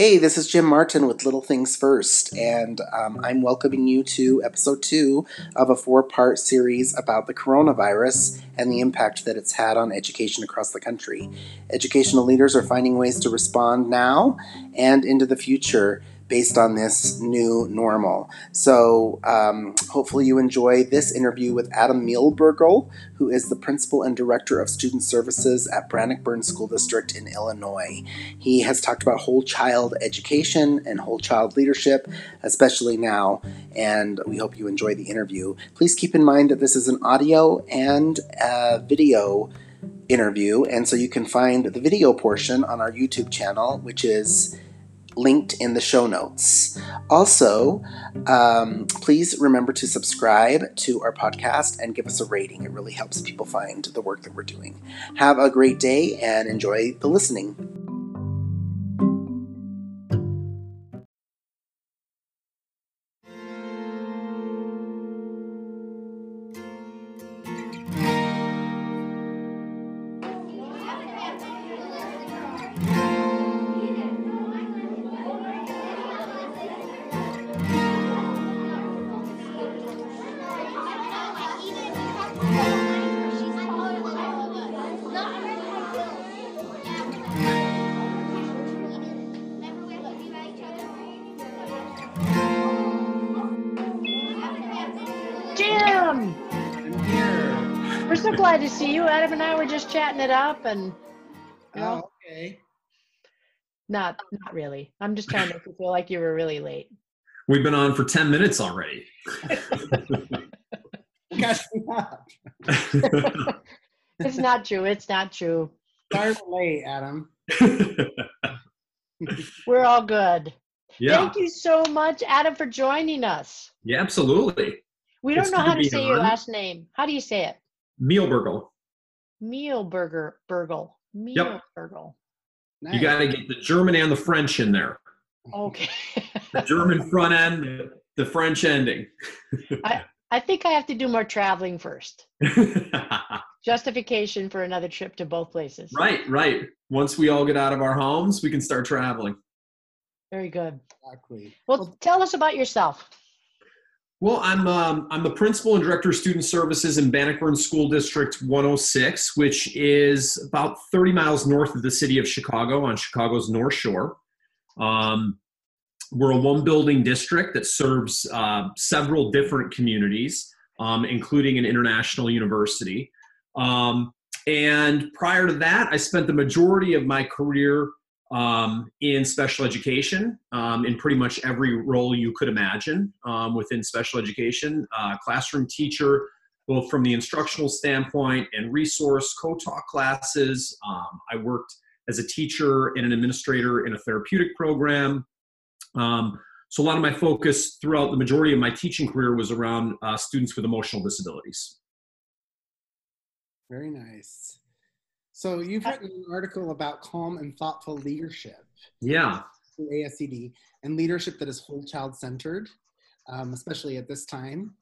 Hey, this is Jim Martin with Little Things First, and um, I'm welcoming you to episode two of a four part series about the coronavirus and the impact that it's had on education across the country. Educational leaders are finding ways to respond now and into the future based on this new normal. So, um, hopefully, you enjoy this interview with Adam Muehlbergel, who is the principal and director of student services at Bannockburn School District in Illinois. He has talked about whole child education and whole child leadership, especially now, and we hope you enjoy the interview. Please keep in mind that this is an audio and video interview, and so you can find the video portion on our YouTube channel, which is linked in the show notes. Also, um, please remember to subscribe to our podcast and give us a rating. It really helps people find the work that we're doing. Have a great day and enjoy the listening. Just chatting it up, and you know, oh, okay. Not, not really. I'm just trying to make you feel like you were really late. We've been on for ten minutes already. Guess not. it's not true. It's not true. Sorry late, Adam. we're all good. Yeah. Thank you so much, Adam, for joining us. Yeah, absolutely. We don't it's know how to say on. your last name. How do you say it? Mealburgle. Mealburger, burgle. Mealburgle. Yep. Nice. You got to get the German and the French in there. Okay. the German front end, the French ending. I, I think I have to do more traveling first. Justification for another trip to both places. Right, right. Once we all get out of our homes, we can start traveling. Very good. Exactly. Well, tell us about yourself. Well, I'm um, I'm the principal and director of student services in Bannockburn School District 106, which is about 30 miles north of the city of Chicago on Chicago's North Shore. Um, we're a one building district that serves uh, several different communities, um, including an international university. Um, and prior to that, I spent the majority of my career um, in special education um, in pretty much every role you could imagine um, within special education uh, classroom teacher both from the instructional standpoint and resource co-taught classes. Um, i worked as a teacher and an administrator in a therapeutic program. Um, so a lot of my focus throughout the majority of my teaching career was around uh, students with emotional disabilities. Very nice so you've written an article about calm and thoughtful leadership. Yeah. ASCD and leadership that is whole child centered, um, especially at this time.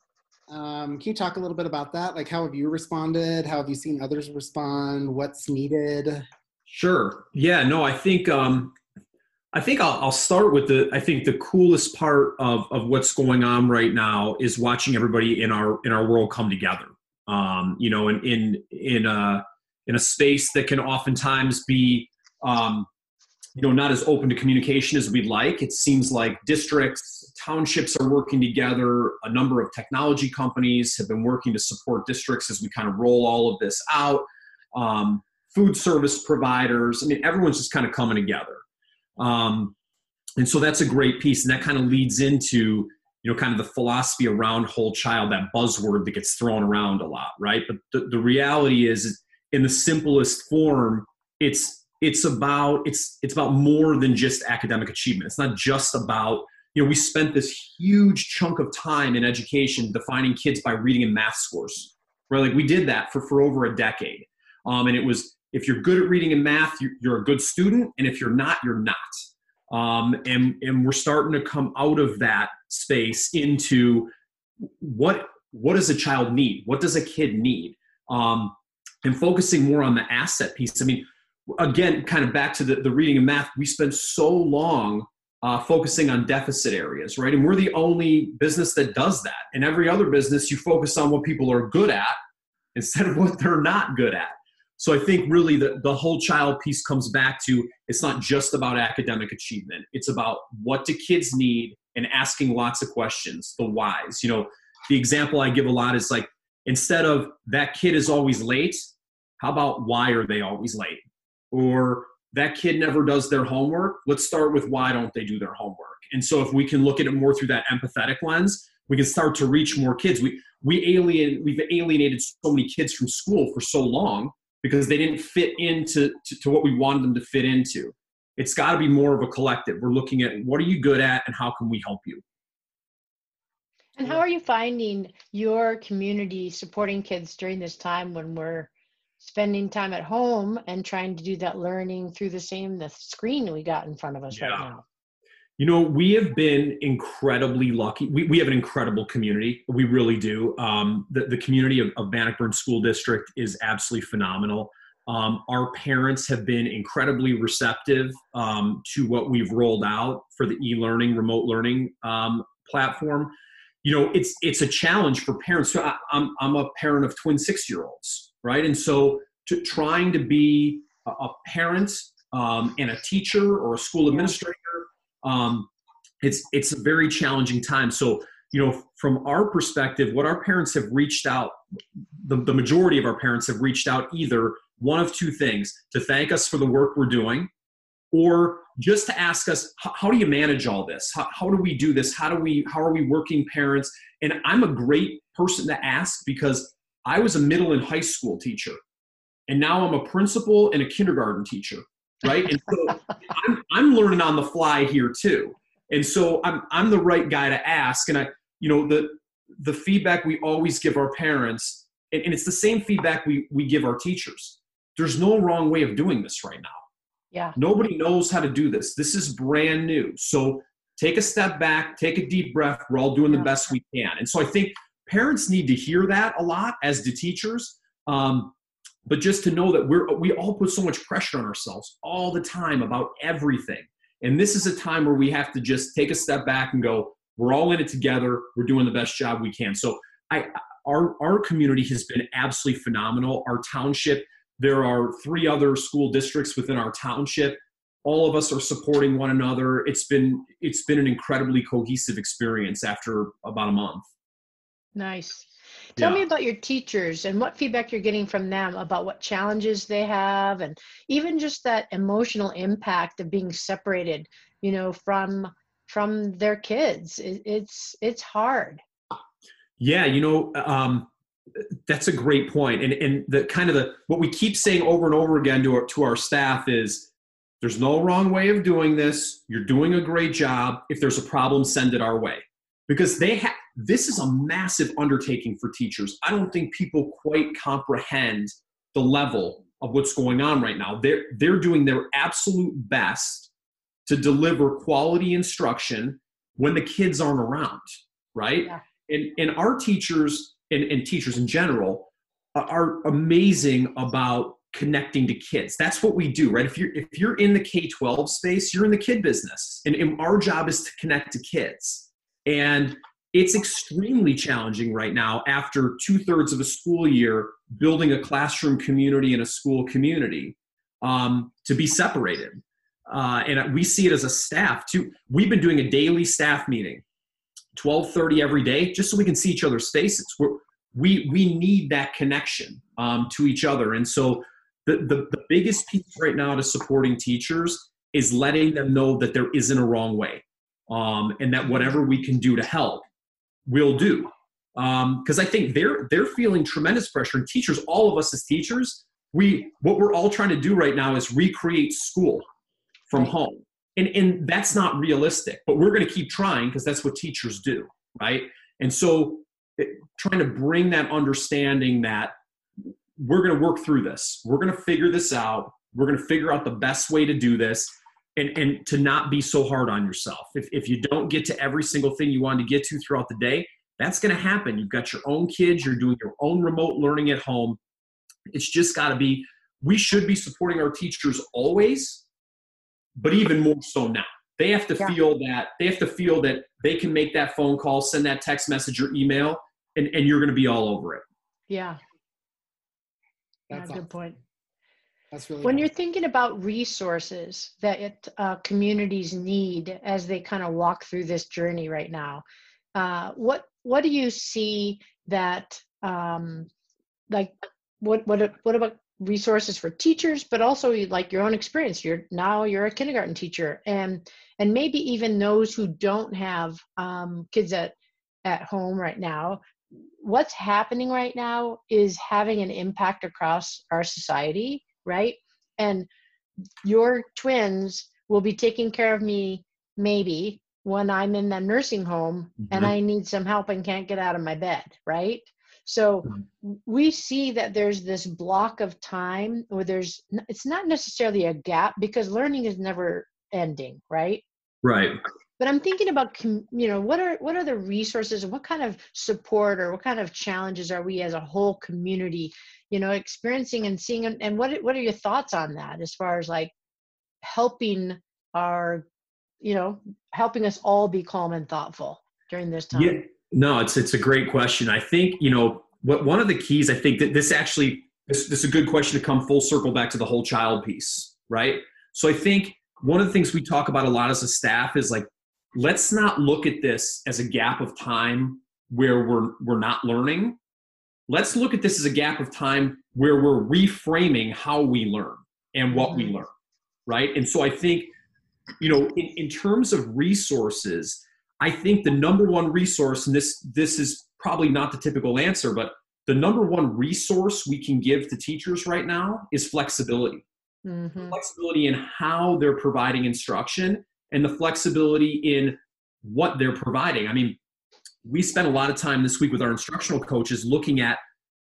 Um, can you talk a little bit about that? Like, how have you responded? How have you seen others respond? What's needed? Sure. Yeah. No, I think um, I think I'll, I'll, start with the. I think the coolest part of of what's going on right now is watching everybody in our in our world come together. Um, you know, in in in uh, in a space that can oftentimes be um, you know not as open to communication as we'd like. It seems like districts townships are working together. A number of technology companies have been working to support districts as we kind of roll all of this out. Um, food service providers i mean everyone's just kind of coming together. Um, and so that's a great piece and that kind of leads into you know kind of the philosophy around whole child that buzzword that gets thrown around a lot right? But the, the reality is in the simplest form it's it's about it's it's about more than just academic achievement. It's not just about you know we spent this huge chunk of time in education defining kids by reading and math scores right? Like we did that for for over a decade. Um, and it was if you're good at reading and math you're, a good student and if you're not you're not. Um, and and we're starting to come out of that space into what what does a child need? What does a kid need? Um, and focusing more on the asset piece. I mean, again, kind of back to the, the reading and math, we spend so long uh, focusing on deficit areas, right? And we're the only business that does that. In every other business, you focus on what people are good at instead of what they're not good at. So I think really the, the whole child piece comes back to it's not just about academic achievement. It's about what do kids need and asking lots of questions, the whys. You know, the example I give a lot is like instead of that kid is always late, how about why are they always late? Or that kid never does their homework. Let's start with why don't they do their homework? And so if we can look at it more through that empathetic lens, we can start to reach more kids. We we alien we've alienated so many kids from school for so long because they didn't fit into to, to what we wanted them to fit into. It's got to be more of a collective. We're looking at what are you good at and how can we help you. And how are you finding your community supporting kids during this time when we're spending time at home and trying to do that learning through the same the screen we got in front of us yeah. right now? You know, we have been incredibly lucky. We, we have an incredible community. We really do. Um, the, the community of, of Bannockburn School District is absolutely phenomenal. Um, our parents have been incredibly receptive um, to what we've rolled out for the e-learning, remote learning um, platform. You know, it's it's a challenge for parents. So I, I'm I'm a parent of twin six-year-olds, right? And so to, trying to be a, a parent um, and a teacher or a school administrator um, it's it's a very challenging time. So you know, from our perspective, what our parents have reached out, the, the majority of our parents have reached out either one of two things to thank us for the work we're doing or just to ask us how do you manage all this how, how, do we do this how do we how are we working parents and i'm a great person to ask because i was a middle and high school teacher and now i'm a principal and a kindergarten teacher right? And so I'm, I'm learning on the fly here too. And so I'm, I'm the right guy to ask. And I, you know, the, the feedback we always give our parents, and, and it's the same feedback we, we give our teachers. There's no wrong way of doing this right now. Yeah. Nobody knows how to do this. This is brand new. So take a step back, take a deep breath. We're all doing the best we can. And so I think parents need to hear that a lot as the teachers. Um, but just to know that we're we all put so much pressure on ourselves all the time about everything and this is a time where we have to just take a step back and go we're all in it together we're doing the best job we can so i our our community has been absolutely phenomenal our township there are three other school districts within our township all of us are supporting one another it's been it's been an incredibly cohesive experience after about a month nice Tell yeah. me about your teachers and what feedback you're getting from them about what challenges they have and even just that emotional impact of being separated, you know, from from their kids. It, it's it's hard. Yeah, you know, um, that's a great point. And and the kind of the what we keep saying over and over again to our to our staff is there's no wrong way of doing this. You're doing a great job. If there's a problem, send it our way. Because they have this is a massive undertaking for teachers. I don't think people quite comprehend the level of what's going on right now. They're, they're doing their absolute best to deliver quality instruction when the kids aren't around, right? Yeah. And, and our teachers and, and teachers in general are amazing about connecting to kids. That's what we do, right? If you're if you're in the K-12 space, you're in the kid business. And, and our job is to connect to kids. And it's extremely challenging right now after two thirds of a school year building a classroom community and a school community um, to be separated. Uh, and we see it as a staff too. We've been doing a daily staff meeting, 12:30 every day, just so we can see each other's faces. We're, we we need that connection um, to each other, and so the, the the biggest piece right now to supporting teachers is letting them know that there isn't a wrong way, um, and that whatever we can do to help we'll do because um, I think they're they're feeling tremendous pressure. And teachers, all of us as teachers, we what we're all trying to do right now is recreate school from home, and and that's not realistic. But we're going to keep trying because that's what teachers do, right? And so, it, trying to bring that understanding that we're going to work through this, we're going to figure this out, we're going to figure out the best way to do this, and, and to not be so hard on yourself. If, if you don't get to every single thing you want to get to throughout the day, that's going to happen. You've got your own kids, you're doing your own remote learning at home. It's just got to be we should be supporting our teachers always, but even more so now. They have to yeah. feel that they have to feel that they can make that phone call, send that text message or email, and, and you're going to be all over it. Yeah. That's yeah, awesome. good point. That's really when you're thinking about resources that it, uh, communities need as they kind of walk through this journey right now. Uh, what what do you see that um, like what what what about resources for teachers but also like your own experience. You're now you're a kindergarten teacher and and maybe even those who don't have um, kids at at home right now what's happening right now is having an impact across our society right? And your twins will be taking care of me maybe when i'm in the nursing home mm-hmm. and i need some help and can't get out of my bed right so mm-hmm. we see that there's this block of time where there's it's not necessarily a gap because learning is never ending, right? Right. But I'm thinking about you know what are what are the resources and what kind of support or what kind of challenges are we as a whole community, you know, experiencing and seeing and what what are your thoughts on that as far as like helping our you know helping us all be calm and thoughtful during this time? Yeah no, it's it's a great question. I think you know what one of the keys. I think that this actually this, this is a good question to come full circle back to the whole child piece, right? So I think one of the things we talk about a lot as a staff is like let's not look at this as a gap of time where we're we're not learning. Let's look at this as a gap of time where we're reframing how we learn and what we mm-hmm. learn, right? And so I think you know in, in terms of resources I think the number one resource, and this this is probably not the typical answer, but the number one resource we can give to teachers right now is flexibility. Mm-hmm. Flexibility in how they're providing instruction and the flexibility in what they're providing. I mean, we spent a lot of time this week with our instructional coaches looking at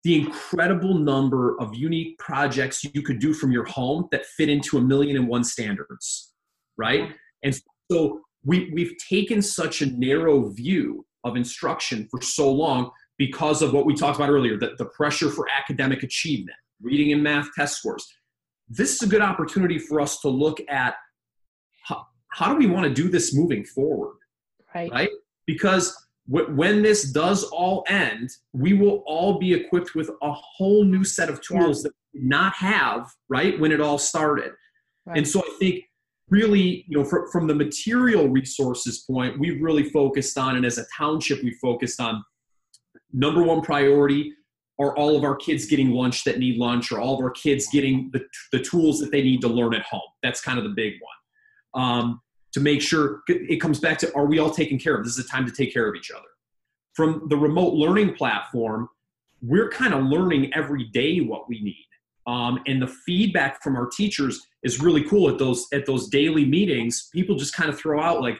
the incredible number of unique projects you could do from your home that fit into a million and one standards, right? And so we, we've taken such a narrow view of instruction for so long because of what we talked about earlier that the pressure for academic achievement, reading and math test scores. This is a good opportunity for us to look at how, how do we want to do this moving forward? Right. Right? Because when this does all end, we will all be equipped with a whole new set of tools yeah. that we did not have, right, when it all started. Right. And so I think really, you know, from, the material resources point, we've really focused on, and as a township, we focused on number one priority are all of our kids getting lunch that need lunch, or all of our kids getting the, the tools that they need to learn at home. That's kind of the big one. Um, to make sure it comes back to are we all taken care of? This is a time to take care of each other. From the remote learning platform, we're kind of learning every day what we need. Um, and the feedback from our teachers is really cool at those at those daily meetings. People just kind of throw out like,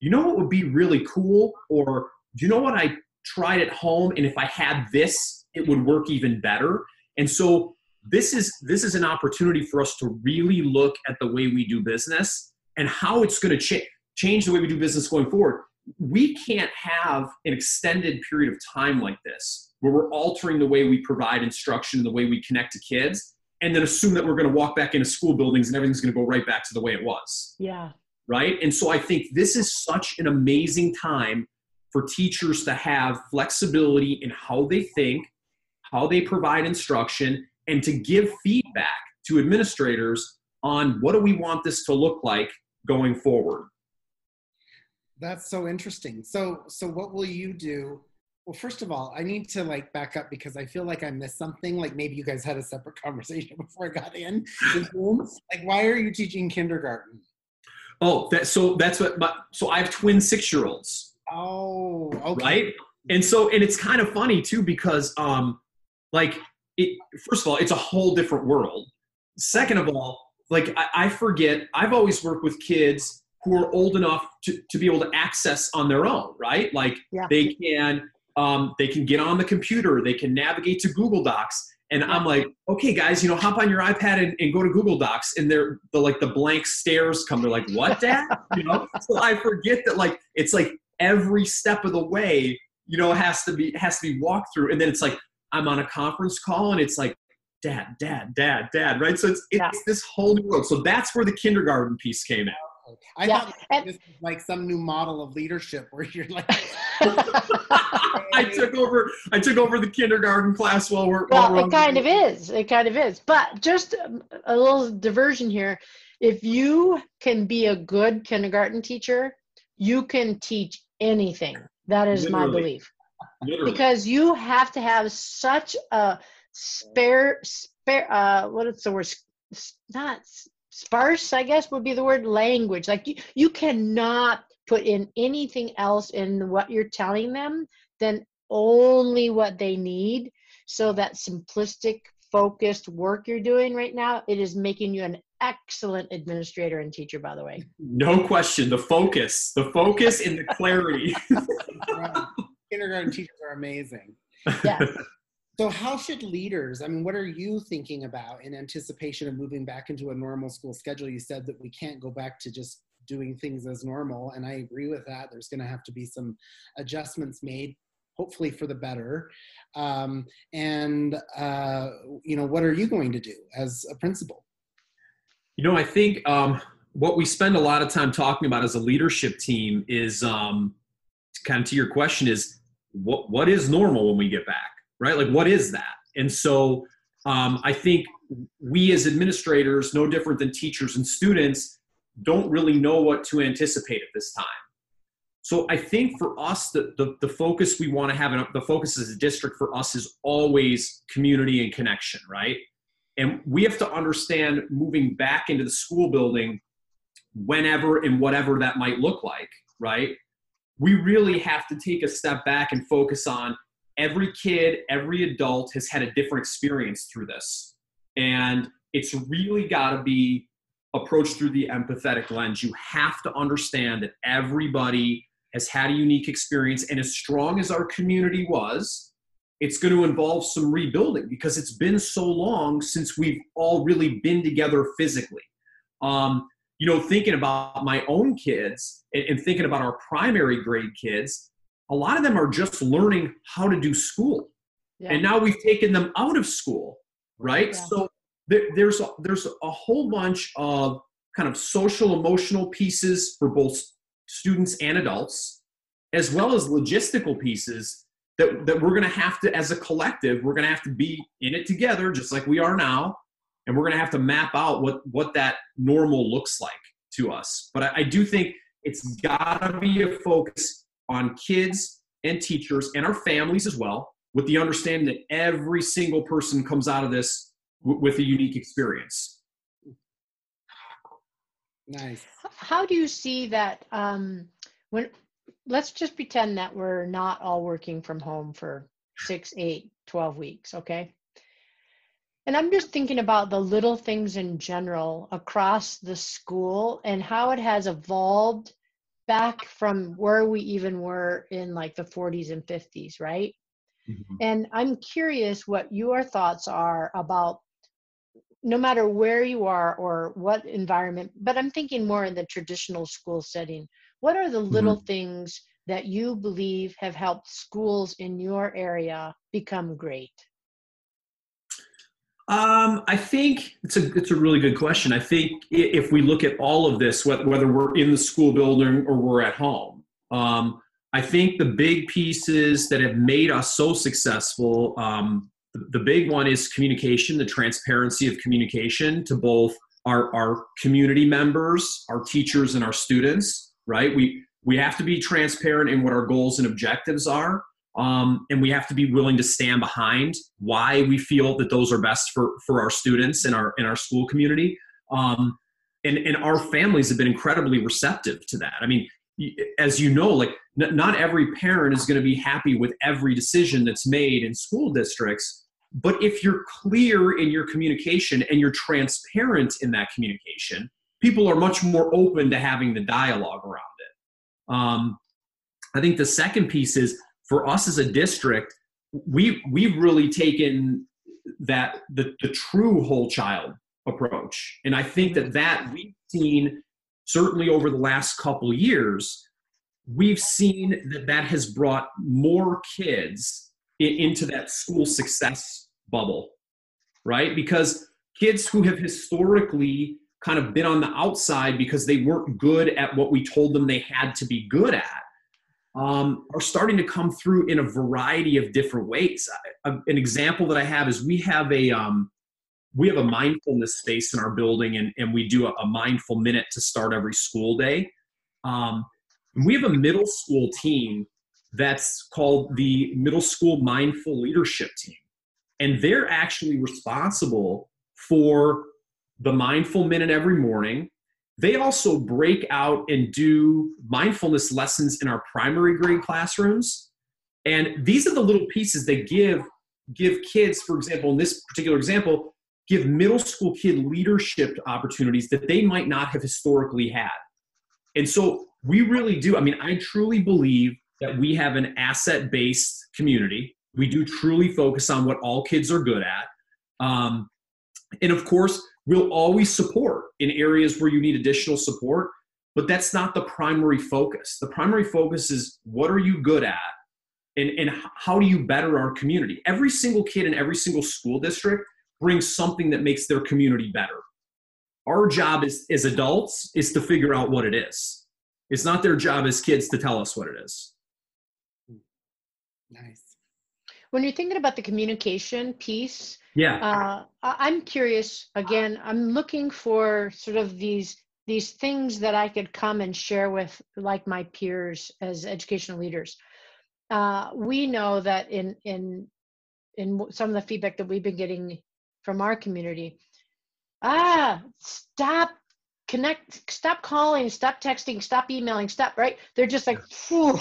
you know what would be really cool, or do you know what I tried at home, and if I had this, it would work even better. And so this is this is an opportunity for us to really look at the way we do business and how it's going to cha- change the way we do business going forward. We can't have an extended period of time like this where we're altering the way we provide instruction, and the way we connect to kids, and then assume that we're going to walk back into school buildings and everything's going to go right back to the way it was. Yeah. Right. And so I think this is such an amazing time for teachers to have flexibility in how they think, how they provide instruction, and to give feedback to administrators on what do we want this to look like going forward. That's so interesting. So so what will you do well, first of all, I need to like back up because I feel like I missed something. Like maybe you guys had a separate conversation before I got in. like, why are you teaching kindergarten? Oh, that so that's what. My, so I have twin six-year-olds. Oh, okay. Right, and so and it's kind of funny too because um, like it. First of all, it's a whole different world. Second of all, like I, I forget. I've always worked with kids who are old enough to, to be able to access on their own, right? Like yeah. they can um, they can get on the computer, they can navigate to Google Docs. And I'm like, okay, guys, you know, hop on your iPad and, and go to Google Docs, and they're the like the blank stares come. They're like, what, Dad? you know, so I forget that like it's like every step of the way, you know, has to be has to be walked through, and then it's like I'm on a conference call, and it's like dad, dad, dad, dad, right? So it's, it's yeah. this whole new world. So that's where the kindergarten piece came in. I yeah. thought and, this was like some new model of leadership where you're like. I took over. I took over the kindergarten class while we're. Well, while it kind of is. It kind of is. But just a little diversion here. If you can be a good kindergarten teacher, you can teach anything. That is Literally. my belief. Literally. Because you have to have such a spare, spare. Uh, what is the word? Not sparse i guess would be the word language. Like you, you cannot put in anything else in what you're telling them than only what they need. So that simplistic focused work you're doing right now it is making you an excellent administrator and teacher by the way. No question. The focus. The focus and the clarity. Kindergarten teachers are amazing. Yeah so, how should leaders, I mean, what are you thinking about in anticipation of moving back into a normal school schedule? You said that we can't go back to just doing things as normal, and I agree with that. There's going to have to be some adjustments made, hopefully for the better. Um, and, uh, you know, what are you going to do as a principal? You know, I think um, what we spend a lot of time talking about as a leadership team is um, kind of to your question is what what is normal when we get back right? Like, what is that? And so um, I think we as administrators, no different than teachers and students, don't really know what to anticipate at this time. So I think for us, the, the, the focus we want to have, and the focus as a district for us is always community and connection, right? And we have to understand moving back into the school building whenever and whatever that might look like, right? We really have to take a step back and focus on every kid, every adult has had a different experience through this. And it's really got to be approached through the empathetic lens. You have to understand that everybody has had a unique experience. And as strong as our community was, it's going to involve some rebuilding because it's been so long since we've all really been together physically. Um, you know, thinking about my own kids and, and thinking about our primary grade kids, a lot of them are just learning how to do school. Yeah. And now we've taken them out of school, right? Yeah. So there, there's a, there's a whole bunch of kind of social emotional pieces for both students and adults, as well as logistical pieces that, that we're going to have to, as a collective, we're going to have to be in it together, just like we are now, and we're going to have to map out what what that normal looks like to us. But I, I do think it's got to be a focus on kids and teachers and our families as well, with the understanding that every single person comes out of this w- with a unique experience. Nice. How do you see that um, when? Let's just pretend that we're not all working from home for six, eight, 12 weeks, okay? And I'm just thinking about the little things in general across the school and how it has evolved back from where we even were in like the 40s and 50s, right? Mm-hmm. And I'm curious what your thoughts are about no matter where you are or what environment, but I'm thinking more in the traditional school setting. What are the little mm-hmm. things that you believe have helped schools in your area become great? Um, I think it's a it's a really good question. I think if we look at all of this, whether we're in the school building or we're at home, um, I think the big pieces that have made us so successful. Um, the big one is communication, the transparency of communication to both our, our community members, our teachers, and our students. Right? We we have to be transparent in what our goals and objectives are um, and we have to be willing to stand behind why we feel that those are best for for our students and our in our school community. Um, and and our families have been incredibly receptive to that. I mean as you know like n- not every parent is going to be happy with every decision that's made in school districts but if you're clear in your communication and you're transparent in that communication people are much more open to having the dialogue around it. Um, i think the second piece is for us as a district, we we've really taken that the, the true whole child approach, and I think that mm-hmm. that we've seen certainly over the last couple years, we've seen that that has brought more kids in, into that school success bubble right? Because kids who have historically kind of been on the outside because they weren't good at what we told them they had to be good at um, are starting to come through in a variety of different ways. an example that I have is we have a um, we have a mindfulness space in our building, and, and we do a, a mindful minute to start every school day. Um, we have a middle school team that's called the Middle School Mindful Leadership Team, and they're actually responsible for the mindful minute every morning they also break out and do mindfulness lessons in our primary grade classrooms. And these are the little pieces they give give kids, for example, in this particular example, give middle school kid leadership opportunities that they might not have historically had. And so we really do. I mean, I truly believe that we have an asset based community. We do truly focus on what all kids are good at. Um, and of course, We'll always support in areas where you need additional support, but that's not the primary focus. The primary focus is what are you good at and, and how do you better our community? Every single kid in every single school district brings something that makes their community better. Our job as, as adults is to figure out what it is. It's not their job as kids to tell us what it is. Hmm. Nice. When you're thinking about the communication piece, yeah. Uh, I'm curious. Again, I'm looking for sort of these these things that I could come and share with like my peers as educational leaders. Uh, we know that in in in some of the feedback that we've been getting from our community, ah, stop connect, stop calling, stop texting, stop emailing, stop. Right? They're just like, whew,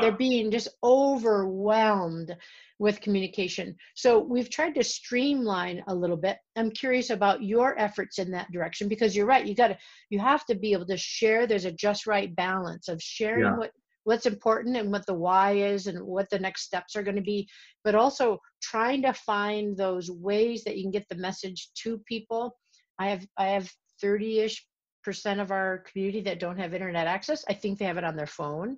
they're being just overwhelmed with communication. So we've tried to streamline a little bit. I'm curious about your efforts in that direction because you're right. You got to, you have to be able to share. There's a just right balance of sharing yeah. what what's important and what the why is and what the next steps are going to be but also trying to find those ways that you can get the message to people i have i have 30ish percent of our community that don't have internet access i think they have it on their phone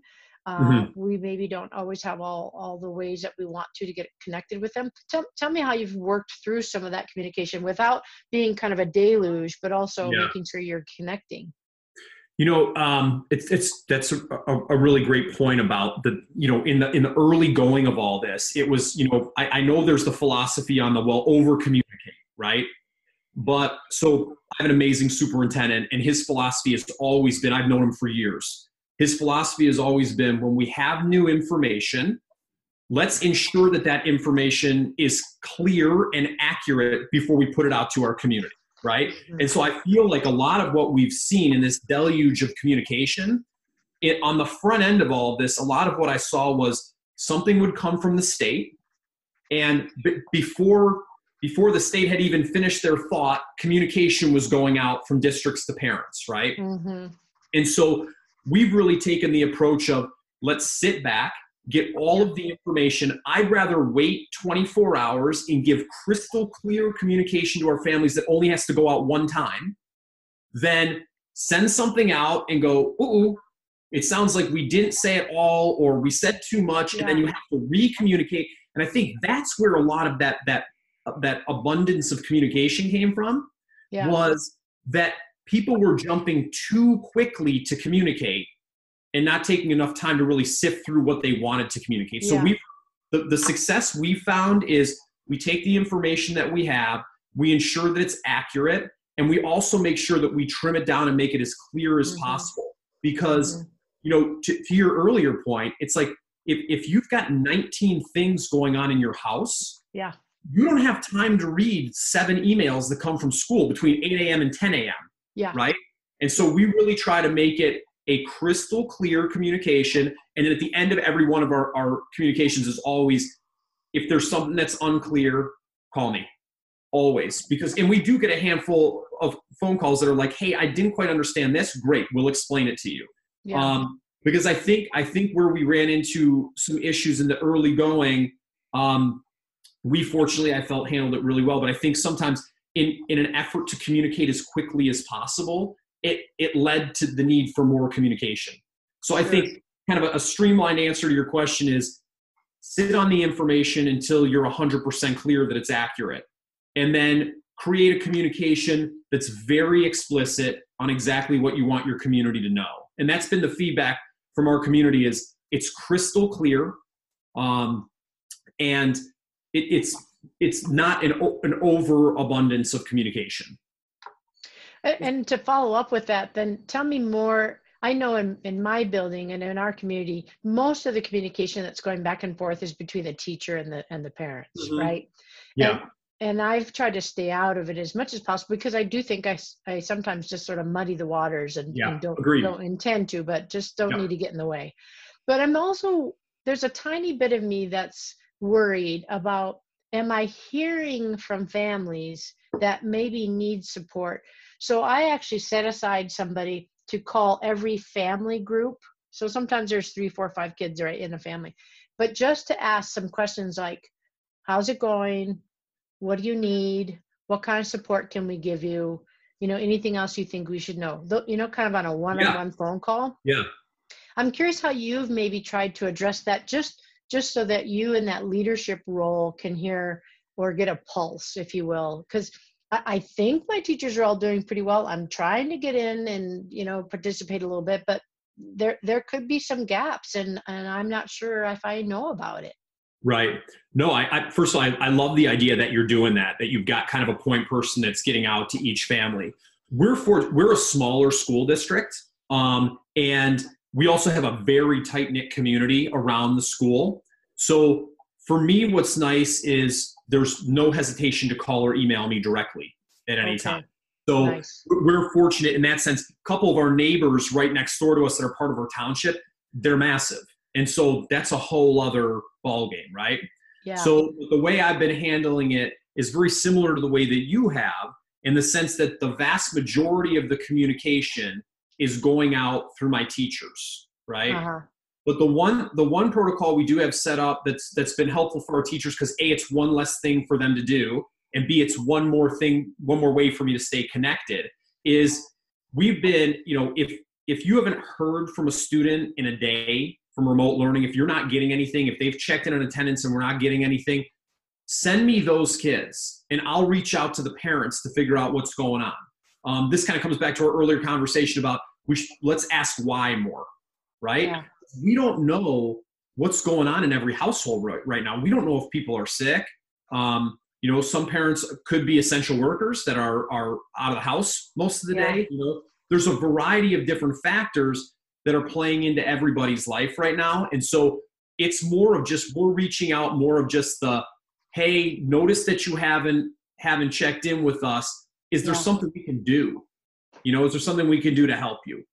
mm-hmm. Uh, we maybe don't always have all, all the ways that we want to to get connected with them. Tell, tell me how you've worked through some of that communication without being kind of a deluge, but also yeah. making sure you're connecting. You know, um, it's it's that's a, a, really great point about the you know in the in the early going of all this. It was you know I, I know there's the philosophy on the well over communicate right, but so I have an amazing superintendent and his philosophy has always been I've known him for years his philosophy has always been when we have new information, let's ensure that that information is clear and accurate before we put it out to our community, right? And so I feel like a lot of what we've seen in this deluge of communication, it, on the front end of all of this, a lot of what I saw was something would come from the state, and b- before before the state had even finished their thought, communication was going out from districts to parents, right? Mm-hmm. And so we've really taken the approach of let's sit back, get all of the information. I'd rather wait 24 hours and give crystal clear communication to our families that only has to go out one time than send something out and go, ooh, it sounds like we didn't say it all or we said too much, yeah. and then you have to re-communicate. And I think that's where a lot of that that that abundance of communication came from yeah. was that people were jumping too quickly to communicate and not taking enough time to really sift through what they wanted to communicate. Yeah. So we the, the success we found is we take the information that we have, we ensure that it's accurate, and we also make sure that we trim it down and make it as clear as mm-hmm. possible. Because, mm-hmm. you know, to, to your earlier point, it's like if, if you've got 19 things going on in your house, yeah, you don't have time to read seven emails that come from school between 8 a.m. and 10 a.m. Yeah. Right. And so we really try to make it a crystal clear communication. And then at the end of every one of our, our communications is always, if there's something that's unclear, call me. Always. Because, and we do get a handful of phone calls that are like, hey, I didn't quite understand this. Great. We'll explain it to you. Yeah. Um, because I think, I think where we ran into some issues in the early going, um, we fortunately, I felt handled it really well. But I think sometimes in, in an effort to communicate as quickly as possible, it, it led to the need for more communication. So I think kind of a, a streamlined answer to your question is sit on the information until you're 100% clear that it's accurate. and then create a communication that's very explicit on exactly what you want your community to know. And that's been the feedback from our community is it's crystal clear um, and it, it's it's not an, an overabundance of communication and to follow up with that then tell me more i know in, in my building and in our community most of the communication that's going back and forth is between the teacher and the and the parents mm-hmm. right yeah and, and I've tried to stay out of it as much as possible because I do think I, I sometimes just sort of muddy the waters and, yeah, and don't agreed. don't intend to, but just don't yeah. need to get in the way. But I'm also there's a tiny bit of me that's worried about am I hearing from families that maybe need support? So I actually set aside somebody to call every family group. So sometimes there's three, four, five kids right in a family, but just to ask some questions like, how's it going? What do you need? What kind of support can we give you? You know, anything else you think we should know? You know, kind of on a one-on-one yeah. phone call. Yeah. I'm curious how you've maybe tried to address that just just so that you in that leadership role can hear or get a pulse, if you will. Because I, think my teachers are all doing pretty well. I'm trying to get in and, you know, participate a little bit, but there there could be some gaps and and I'm not sure if I know about it. Right. No, I, I first of all, I, I, love the idea that you're doing that, that you've got kind of a point person that's getting out to each family. We're for we're a smaller school district, um, and we also have a very tight knit community around the school. So for me, what's nice is there's no hesitation to call or email me directly at any okay. time. So nice. we're fortunate in that sense. A couple of our neighbors right next door to us that are part of our township, they're massive. And so that's a whole other ballgame, right? Yeah. So the way I've been handling it is very similar to the way that you have in the sense that the vast majority of the communication is going out through my teachers, right? Uh-huh. But the one the one protocol we do have set up that's that's been helpful for our teachers because a it's one less thing for them to do, and b it's one more thing one more way for me to stay connected is we've been you know if if you haven't heard from a student in a day from remote learning, if you're not getting anything, if they've checked in on attendance and we're not getting anything, send me those kids and I'll reach out to the parents to figure out what's going on. Um, this kind of comes back to our earlier conversation about we should, let's ask why more, right? Yeah. We don't know what's going on in every household right, right now. We don't know if people are sick. Um, you know, some parents could be essential workers that are are out of the house most of the yeah. day. You know, there's a variety of different factors that are playing into everybody's life right now. And so it's more of just we're reaching out more of just the hey, notice that you haven't haven't checked in with us. Is there yeah. something we can do? You know, is there something we can do to help you?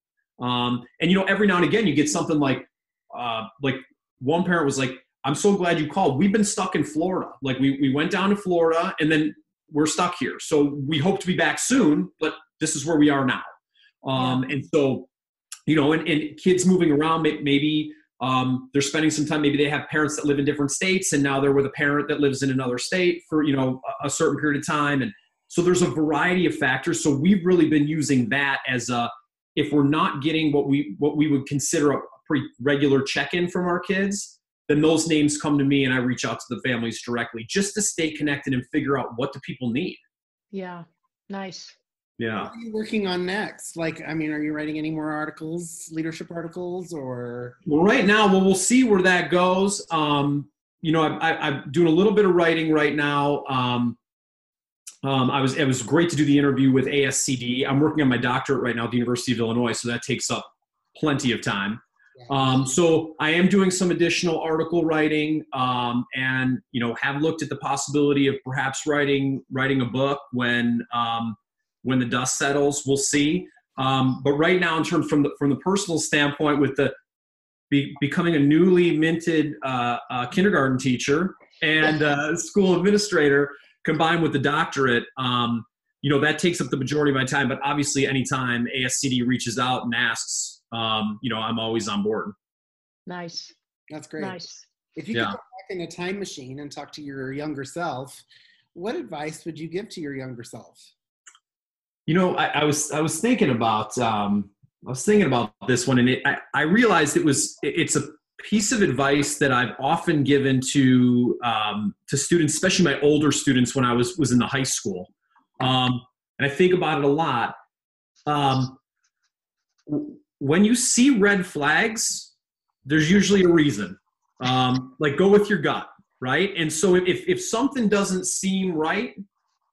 Um, and you know, every now and again you get something like uh, like one parent was like, I'm so glad you called. We've been stuck in Florida. Like we, we went down to Florida and then we're stuck here. So we hope to be back soon, but this is where we are now. Um, yeah. And so you know, and, and kids moving around, maybe um, they're spending some time. Maybe they have parents that live in different states, and now they're with a parent that lives in another state for you know a, a certain period of time. And so there's a variety of factors. So we've really been using that as a if we're not getting what we what we would consider a pretty regular check-in from our kids, then those names come to me and I reach out to the families directly just to stay connected and figure out what do people need. Yeah, nice. Yeah. What are you working on next? Like, I mean, are you writing any more articles, leadership articles, or? Well, right now, well, we'll see where that goes. Um, you know, I, am doing a little bit of writing right now. Um, um, I was it was great to do the interview with ASCD. I'm working on my doctorate right now at the University of Illinois, so that takes up plenty of time. Um, so I am doing some additional article writing, um, and you know, have looked at the possibility of perhaps writing writing a book when um, when the dust settles, we'll see. Um, but right now, in terms from the from the personal standpoint, with the be, becoming a newly minted uh, uh, kindergarten teacher and uh, school administrator, combined with the doctorate, um, you know that takes up the majority of my time. But obviously, anytime ASCD reaches out and asks, um, you know, I'm always on board. Nice. That's great. Nice. If you yeah. could go back in a time machine and talk to your younger self, what advice would you give to your younger self? You know, I, I was I was thinking about um, I was thinking about this one, and it, I, I realized it was it, it's a piece of advice that I've often given to um, to students, especially my older students when I was was in the high school, um, and I think about it a lot. Um, when you see red flags, there's usually a reason. Um, like go with your gut, right? And so if if something doesn't seem right,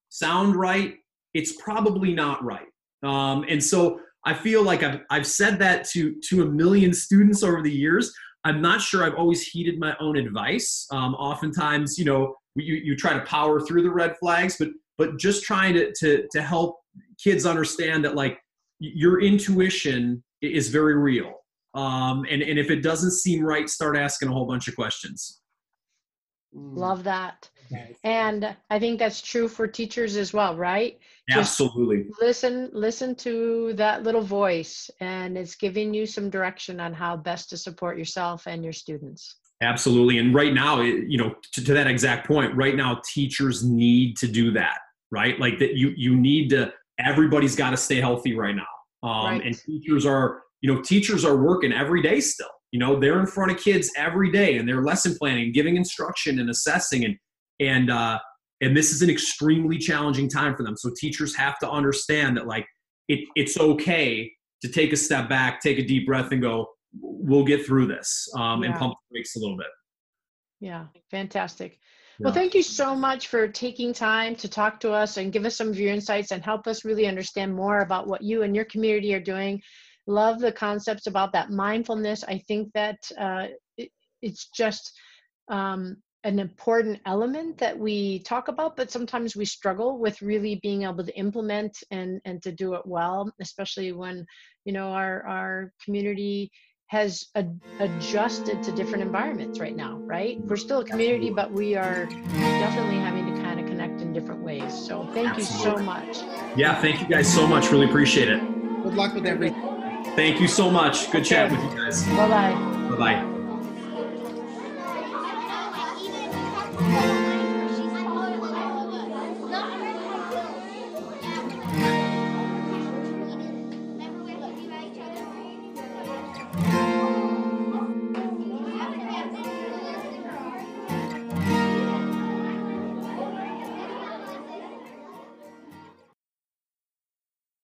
sound right, it's probably not right. Um, and so I feel like I've, I've said that to, to a million students over the years. I'm not sure I've always heeded my own advice. Um, oftentimes, you know, you, you try to power through the red flags, but but just trying to, to, to help kids understand that like your intuition is very real. Um, and, and if it doesn't seem right, start asking a whole bunch of questions. Mm. Love that. And I think that's true for teachers as well, right? Absolutely. Just listen, listen to that little voice, and it's giving you some direction on how best to support yourself and your students. Absolutely. And right now, you know, to, to that exact point, right now, teachers need to do that, right? Like that, you you need to. Everybody's got to stay healthy right now, um, right. and teachers are, you know, teachers are working every day still. You know, they're in front of kids every day, and they're lesson planning, giving instruction, and assessing, and and uh, and this is an extremely challenging time for them. So teachers have to understand that like it, it's okay to take a step back take a deep breath and go we'll get through this um, yeah. and pump the brakes a little bit. Yeah fantastic. Yeah. well thank you so much for taking time to talk to us and give us some of your insights and help us really understand more about what you and your community are doing. Love the concepts about that mindfulness. I think that uh, it, it's just um, an important element that we talk about but sometimes we struggle with really being able to implement and and to do it well especially when you know our our community has ad- adjusted to different environments right now right? We're still a community but we are definitely having to kind of connect in different ways. So thank Absolutely. you so much. Yeah thank you guys so much. Really appreciate it. Good luck with everything. Thank you so much. Good chat with you guys. bye bye bye bye Amen.